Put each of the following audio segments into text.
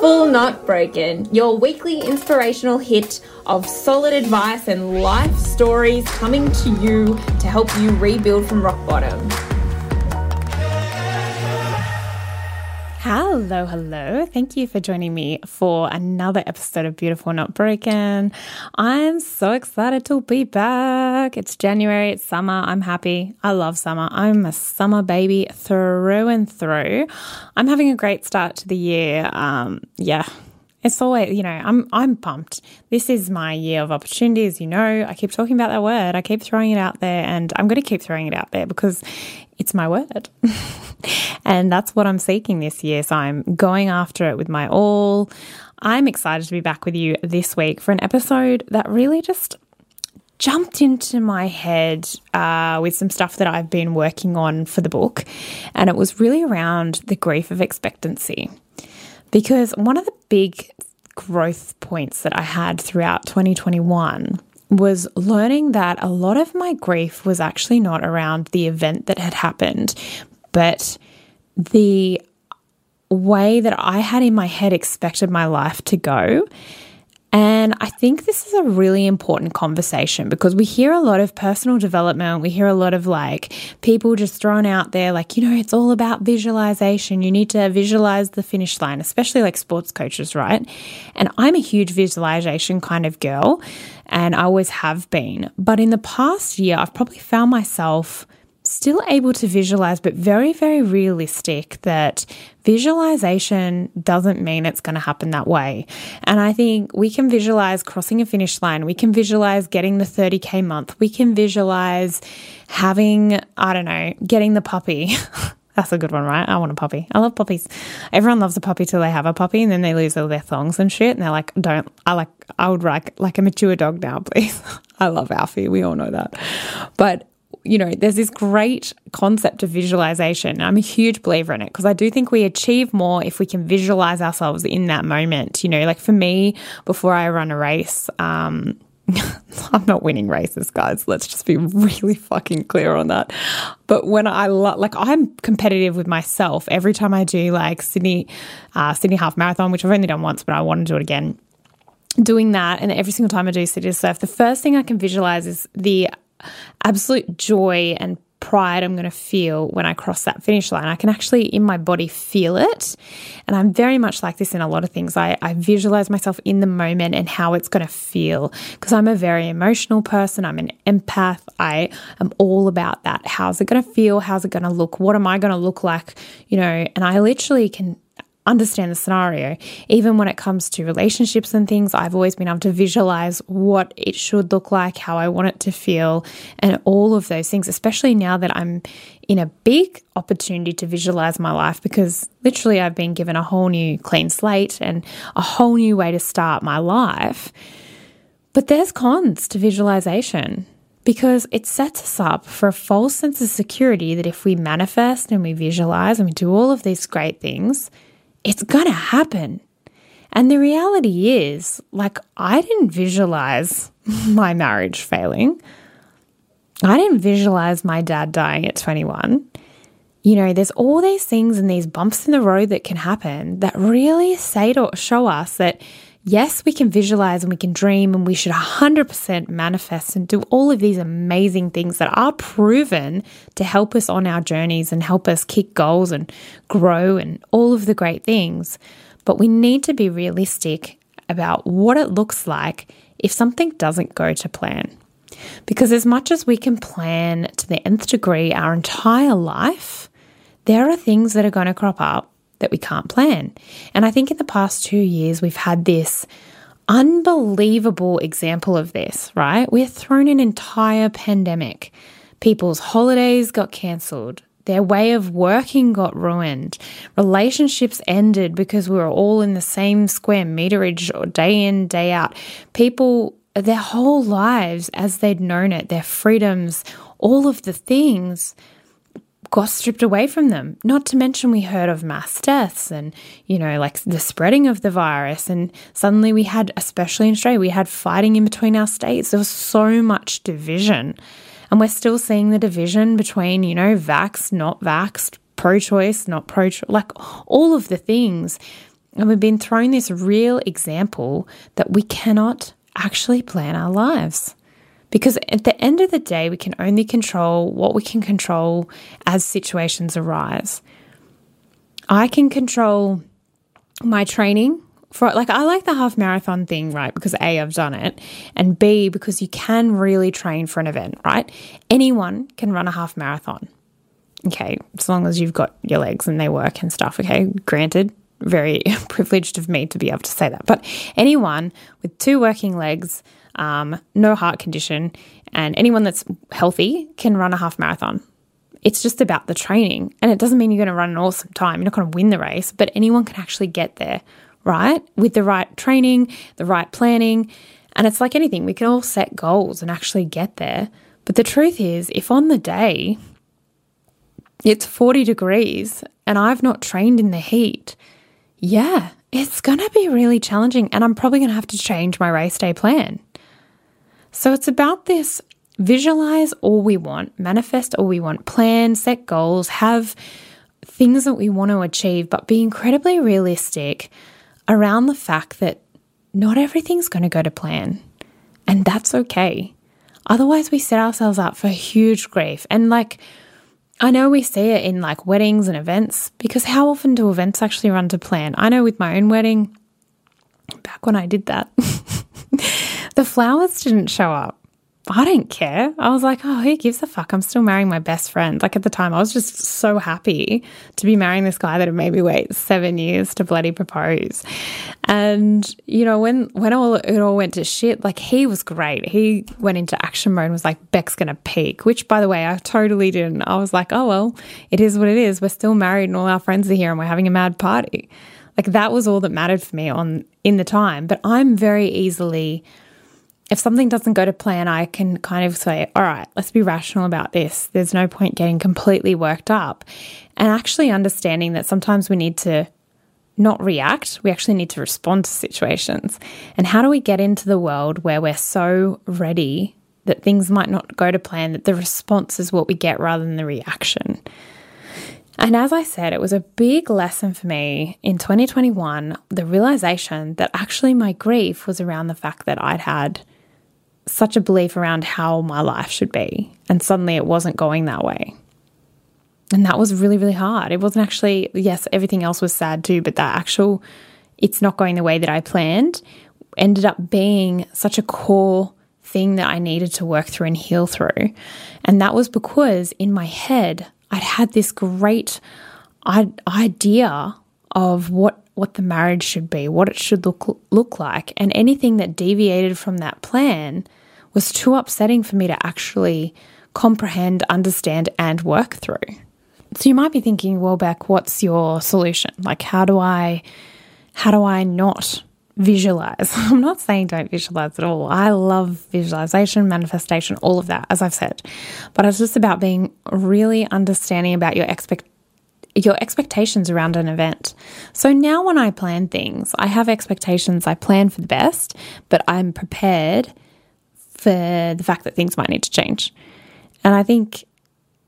Beautiful Not Broken, your weekly inspirational hit of solid advice and life stories coming to you to help you rebuild from rock bottom. Hello, hello. Thank you for joining me for another episode of Beautiful Not Broken. I'm so excited to be back. It's January, it's summer. I'm happy. I love summer. I'm a summer baby through and through. I'm having a great start to the year. Um, yeah, it's always, you know, I'm I'm pumped. This is my year of opportunities, you know. I keep talking about that word. I keep throwing it out there and I'm going to keep throwing it out there because it's my word. and that's what I'm seeking this year. So I'm going after it with my all. I'm excited to be back with you this week for an episode that really just jumped into my head uh, with some stuff that I've been working on for the book. And it was really around the grief of expectancy. Because one of the big growth points that I had throughout 2021 was learning that a lot of my grief was actually not around the event that had happened, but the way that I had in my head expected my life to go and I think this is a really important conversation because we hear a lot of personal development. We hear a lot of like people just thrown out there, like, you know, it's all about visualization. You need to visualize the finish line, especially like sports coaches, right? And I'm a huge visualization kind of girl and I always have been. But in the past year, I've probably found myself still able to visualize, but very, very realistic that visualization doesn't mean it's going to happen that way. And I think we can visualize crossing a finish line. We can visualize getting the 30K month. We can visualize having, I don't know, getting the puppy. That's a good one, right? I want a puppy. I love puppies. Everyone loves a puppy till they have a puppy and then they lose all their thongs and shit. And they're like, don't, I like, I would like, like a mature dog now, please. I love Alfie. We all know that. But you know, there's this great concept of visualization. I'm a huge believer in it because I do think we achieve more if we can visualize ourselves in that moment. You know, like for me, before I run a race, um, I'm not winning races, guys. Let's just be really fucking clear on that. But when I lo- like, I'm competitive with myself every time I do like Sydney, uh, Sydney half marathon, which I've only done once, but I want to do it again. Doing that, and every single time I do city surf, the first thing I can visualize is the absolute joy and pride I'm going to feel when I cross that finish line. I can actually, in my body, feel it. And I'm very much like this in a lot of things. I, I visualize myself in the moment and how it's going to feel because I'm a very emotional person. I'm an empath. I am all about that. How's it going to feel? How's it going to look? What am I going to look like? You know, and I literally can understand the scenario. Even when it comes to relationships and things, I've always been able to visualize what it should look like, how I want it to feel, and all of those things, especially now that I'm in a big opportunity to visualize my life because literally I've been given a whole new clean slate and a whole new way to start my life. But there's cons to visualization because it sets us up for a false sense of security that if we manifest and we visualize and we do all of these great things, it's to happen. And the reality is, like, I didn't visualize my marriage failing. I didn't visualize my dad dying at 21. You know, there's all these things and these bumps in the road that can happen that really say to show us that yes, we can visualize and we can dream and we should 100% manifest and do all of these amazing things that are proven to help us on our journeys and help us kick goals and grow and all of the great things. But we need to be realistic about what it looks like if something doesn't go to plan. Because as much as we can plan to the nth degree our entire life, there are things that are going to crop up that we can't plan. And I think in the past two years, we've had this unbelievable example of this, right? We're thrown an entire pandemic. People's holidays got cancelled. Their way of working got ruined. Relationships ended because we were all in the same square meterage or day in, day out. People, their whole lives as they'd known it, their freedoms, all of the things got stripped away from them. Not to mention, we heard of mass deaths and, you know, like the spreading of the virus. And suddenly we had, especially in Australia, we had fighting in between our states. There was so much division. And we're still seeing the division between, you know, vaxxed, not vaxxed, pro choice, not pro choice, like all of the things. And we've been thrown this real example that we cannot actually plan our lives. Because at the end of the day, we can only control what we can control as situations arise. I can control my training for like I like the half marathon thing, right? Because A, I've done it, and B, because you can really train for an event, right? Anyone can run a half marathon. Okay, as long as you've got your legs and they work and stuff. Okay, granted, very privileged of me to be able to say that. But anyone with two working legs, um, no heart condition, and anyone that's healthy can run a half marathon. It's just about the training. And it doesn't mean you're going to run an awesome time. You're not going to win the race, but anyone can actually get there, right? With the right training, the right planning. And it's like anything, we can all set goals and actually get there. But the truth is, if on the day it's 40 degrees and I've not trained in the heat, yeah, it's going to be really challenging. And I'm probably going to have to change my race day plan. So it's about this visualize all we want, manifest all we want, plan, set goals, have things that we want to achieve, but be incredibly realistic around the fact that not everything's going to go to plan. And that's okay. Otherwise, we set ourselves up for huge grief. And like, I know we see it in like weddings and events because how often do events actually run to plan? I know with my own wedding, back when I did that, the flowers didn't show up. I didn't care. I was like, oh, who gives a fuck? I'm still marrying my best friend. Like at the time, I was just so happy to be marrying this guy that had made me wait seven years to bloody propose. And you know, when when all it all went to shit, like he was great. He went into action mode and was like, Beck's gonna peak. Which, by the way, I totally didn't. I was like, oh well, it is what it is. We're still married, and all our friends are here, and we're having a mad party. Like that was all that mattered for me on in the time. But I'm very easily if something doesn't go to plan, I can kind of say, all right, let's be rational about this. There's no point getting completely worked up. And actually understanding that sometimes we need to not react, we actually need to respond to situations. And how do we get into the world where we're so ready that things might not go to plan, that the response is what we get rather than the reaction? And as I said, it was a big lesson for me in 2021 the realization that actually my grief was around the fact that I'd had such a belief around how my life should be. And suddenly it wasn't going that way. And that was really, really hard. It wasn't actually, yes, everything else was sad too, but that actual, it's not going the way that I planned ended up being such a core thing that I needed to work through and heal through. And that was because in my head, I'd had this great idea of what what the marriage should be, what it should look look like, and anything that deviated from that plan was too upsetting for me to actually comprehend, understand, and work through. So you might be thinking, well, Beck, what's your solution? Like, how do I, how do I not visualize? I'm not saying don't visualize at all. I love visualization, manifestation, all of that, as I've said. But it's just about being really understanding about your expect your expectations around an event. So now when I plan things, I have expectations. I plan for the best, but I'm prepared for the fact that things might need to change. And I think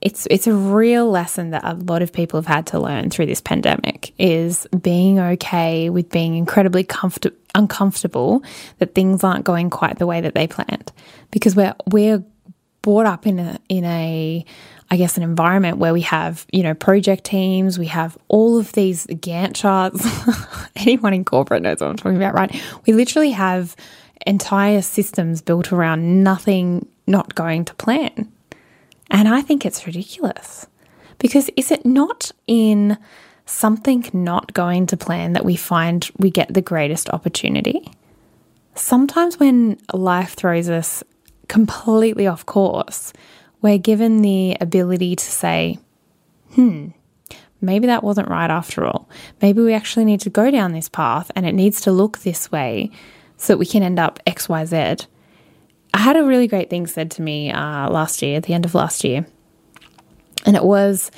it's it's a real lesson that a lot of people have had to learn through this pandemic is being okay with being incredibly comfort- uncomfortable that things aren't going quite the way that they planned because we're we're brought up in a in a I guess an environment where we have, you know, project teams, we have all of these Gantt charts. Anyone in corporate knows what I'm talking about, right? We literally have entire systems built around nothing not going to plan. And I think it's ridiculous. Because is it not in something not going to plan that we find we get the greatest opportunity? Sometimes when life throws us completely off course, we're given the ability to say, hmm, maybe that wasn't right after all. Maybe we actually need to go down this path and it needs to look this way so that we can end up XYZ. I had a really great thing said to me uh, last year, at the end of last year. And it was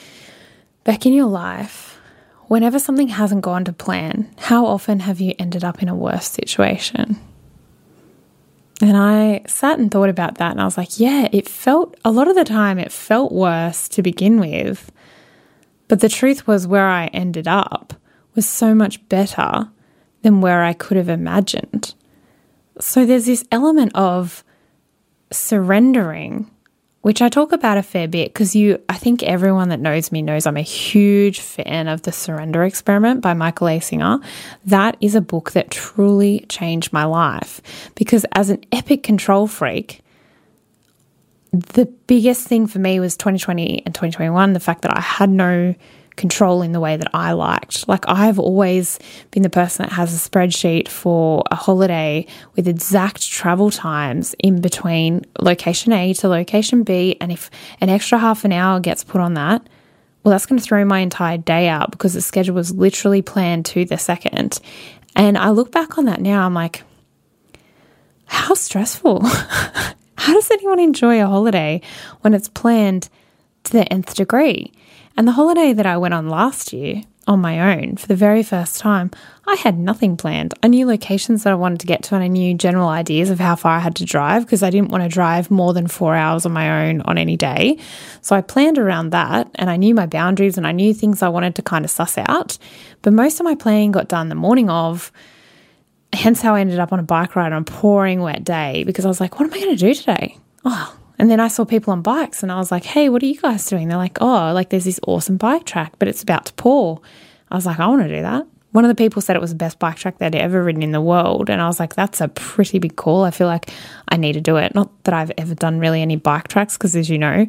back in your life, whenever something hasn't gone to plan, how often have you ended up in a worse situation? And I sat and thought about that and I was like, yeah, it felt a lot of the time, it felt worse to begin with. But the truth was, where I ended up was so much better than where I could have imagined. So there's this element of surrendering, which I talk about a fair bit because you, I think everyone that knows me knows I'm a huge fan of The Surrender Experiment by Michael A. Singer. That is a book that truly changed my life because as an epic control freak, the biggest thing for me was 2020 and 2021 the fact that I had no control in the way that I liked. Like, I've always been the person that has a spreadsheet for a holiday with exact travel times in between location A to location B. And if an extra half an hour gets put on that, well, that's going to throw my entire day out because the schedule was literally planned to the second. And I look back on that now, I'm like, how stressful. how does anyone enjoy a holiday when it's planned to the nth degree? And the holiday that I went on last year on my own for the very first time, I had nothing planned. I knew locations that I wanted to get to and I knew general ideas of how far I had to drive because I didn't want to drive more than four hours on my own on any day. So I planned around that and I knew my boundaries and I knew things I wanted to kind of suss out. But most of my planning got done the morning of. Hence how I ended up on a bike ride on a pouring wet day because I was like, what am I going to do today? Oh, and then I saw people on bikes and I was like, hey, what are you guys doing? They're like, oh, like there's this awesome bike track, but it's about to pour. I was like, I want to do that. One of the people said it was the best bike track they'd ever ridden in the world. And I was like, that's a pretty big call. I feel like I need to do it. Not that I've ever done really any bike tracks, because as you know,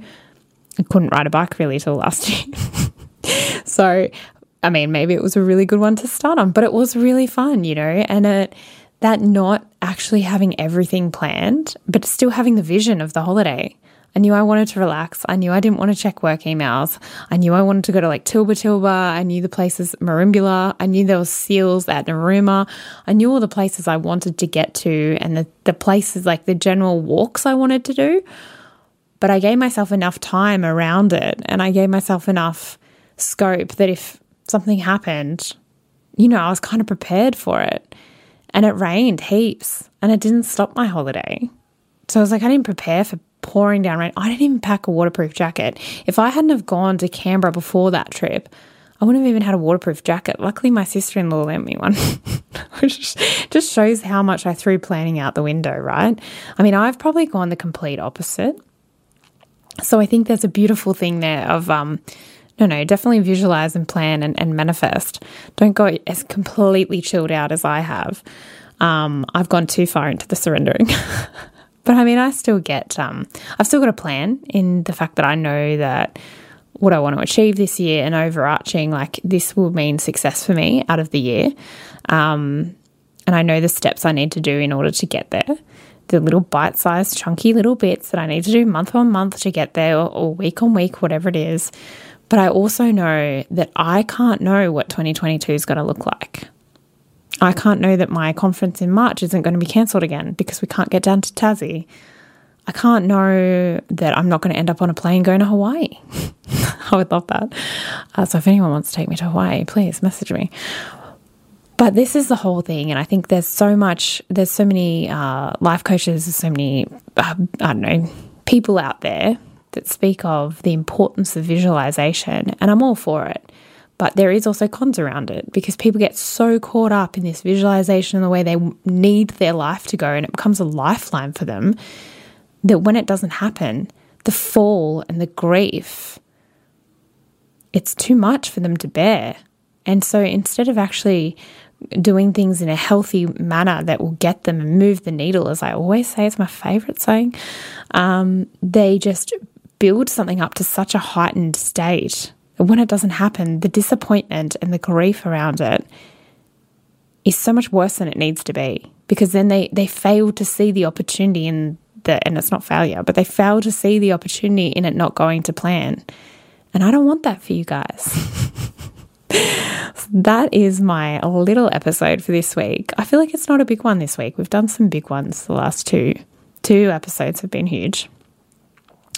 I couldn't ride a bike really till last year. so, I mean, maybe it was a really good one to start on, but it was really fun, you know, and it, that not actually having everything planned, but still having the vision of the holiday. I knew I wanted to relax. I knew I didn't want to check work emails. I knew I wanted to go to like Tilba Tilba. I knew the places Merimbula. I knew there was seals at Narooma. I knew all the places I wanted to get to and the, the places like the general walks I wanted to do. But I gave myself enough time around it and I gave myself enough scope that if something happened, you know, I was kind of prepared for it. And it rained heaps and it didn't stop my holiday. So I was like, I didn't prepare for pouring down rain. I didn't even pack a waterproof jacket. If I hadn't have gone to Canberra before that trip, I wouldn't have even had a waterproof jacket. Luckily, my sister in law lent me one, which just shows how much I threw planning out the window, right? I mean, I've probably gone the complete opposite. So I think there's a beautiful thing there of, um, no, no, definitely visualize and plan and, and manifest. Don't go as completely chilled out as I have. Um, I've gone too far into the surrendering. but I mean, I still get, um, I've still got a plan in the fact that I know that what I want to achieve this year and overarching, like this will mean success for me out of the year. Um, and I know the steps I need to do in order to get there. The little bite sized, chunky little bits that I need to do month on month to get there or, or week on week, whatever it is. But I also know that I can't know what 2022 is going to look like. I can't know that my conference in March isn't going to be cancelled again because we can't get down to Tassie. I can't know that I'm not going to end up on a plane going to Hawaii. I would love that. Uh, so if anyone wants to take me to Hawaii, please message me. But this is the whole thing, and I think there's so much, there's so many uh, life coaches, there's so many, uh, I don't know, people out there that speak of the importance of visualization, and I'm all for it. But there is also cons around it because people get so caught up in this visualization and the way they need their life to go, and it becomes a lifeline for them that when it doesn't happen, the fall and the grief, it's too much for them to bear. And so instead of actually doing things in a healthy manner that will get them and move the needle, as I always say, it's my favorite saying, um, they just build something up to such a heightened state that when it doesn't happen, the disappointment and the grief around it is so much worse than it needs to be because then they, they fail to see the opportunity in the, and it's not failure, but they fail to see the opportunity in it not going to plan. And I don't want that for you guys. that is my little episode for this week. I feel like it's not a big one this week. We've done some big ones the last two. Two episodes have been huge.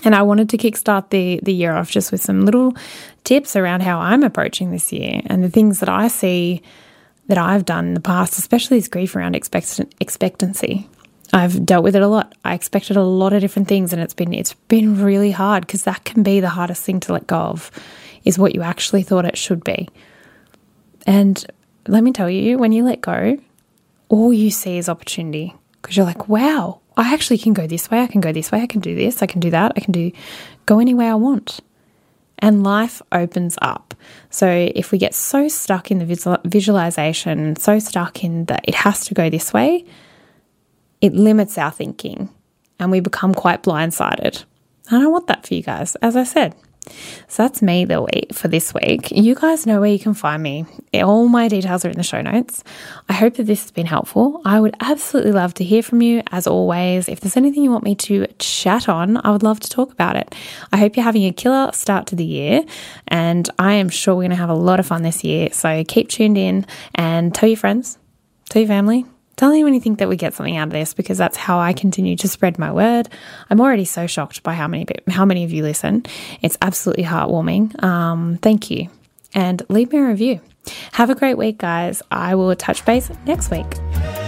And I wanted to kickstart the, the year off just with some little tips around how I'm approaching this year and the things that I see that I've done in the past, especially this grief around expect- expectancy. I've dealt with it a lot. I expected a lot of different things and it's been it's been really hard because that can be the hardest thing to let go of is what you actually thought it should be. And let me tell you, when you let go, all you see is opportunity because you're like, wow, I actually can go this way, I can go this way, I can do this, I can do that, I can do go any way I want. And life opens up. So if we get so stuck in the visual, visualization, so stuck in that it has to go this way, it limits our thinking and we become quite blindsided. I don't want that for you guys, as I said. So that's me the week for this week. You guys know where you can find me. All my details are in the show notes. I hope that this has been helpful. I would absolutely love to hear from you as always. If there's anything you want me to chat on, I would love to talk about it. I hope you're having a killer start to the year and I am sure we're going to have a lot of fun this year. So keep tuned in and tell your friends, tell your family, Tell me when you think that we get something out of this because that's how I continue to spread my word. I'm already so shocked by how many how many of you listen. It's absolutely heartwarming. Um, thank you, and leave me a review. Have a great week, guys. I will touch base next week.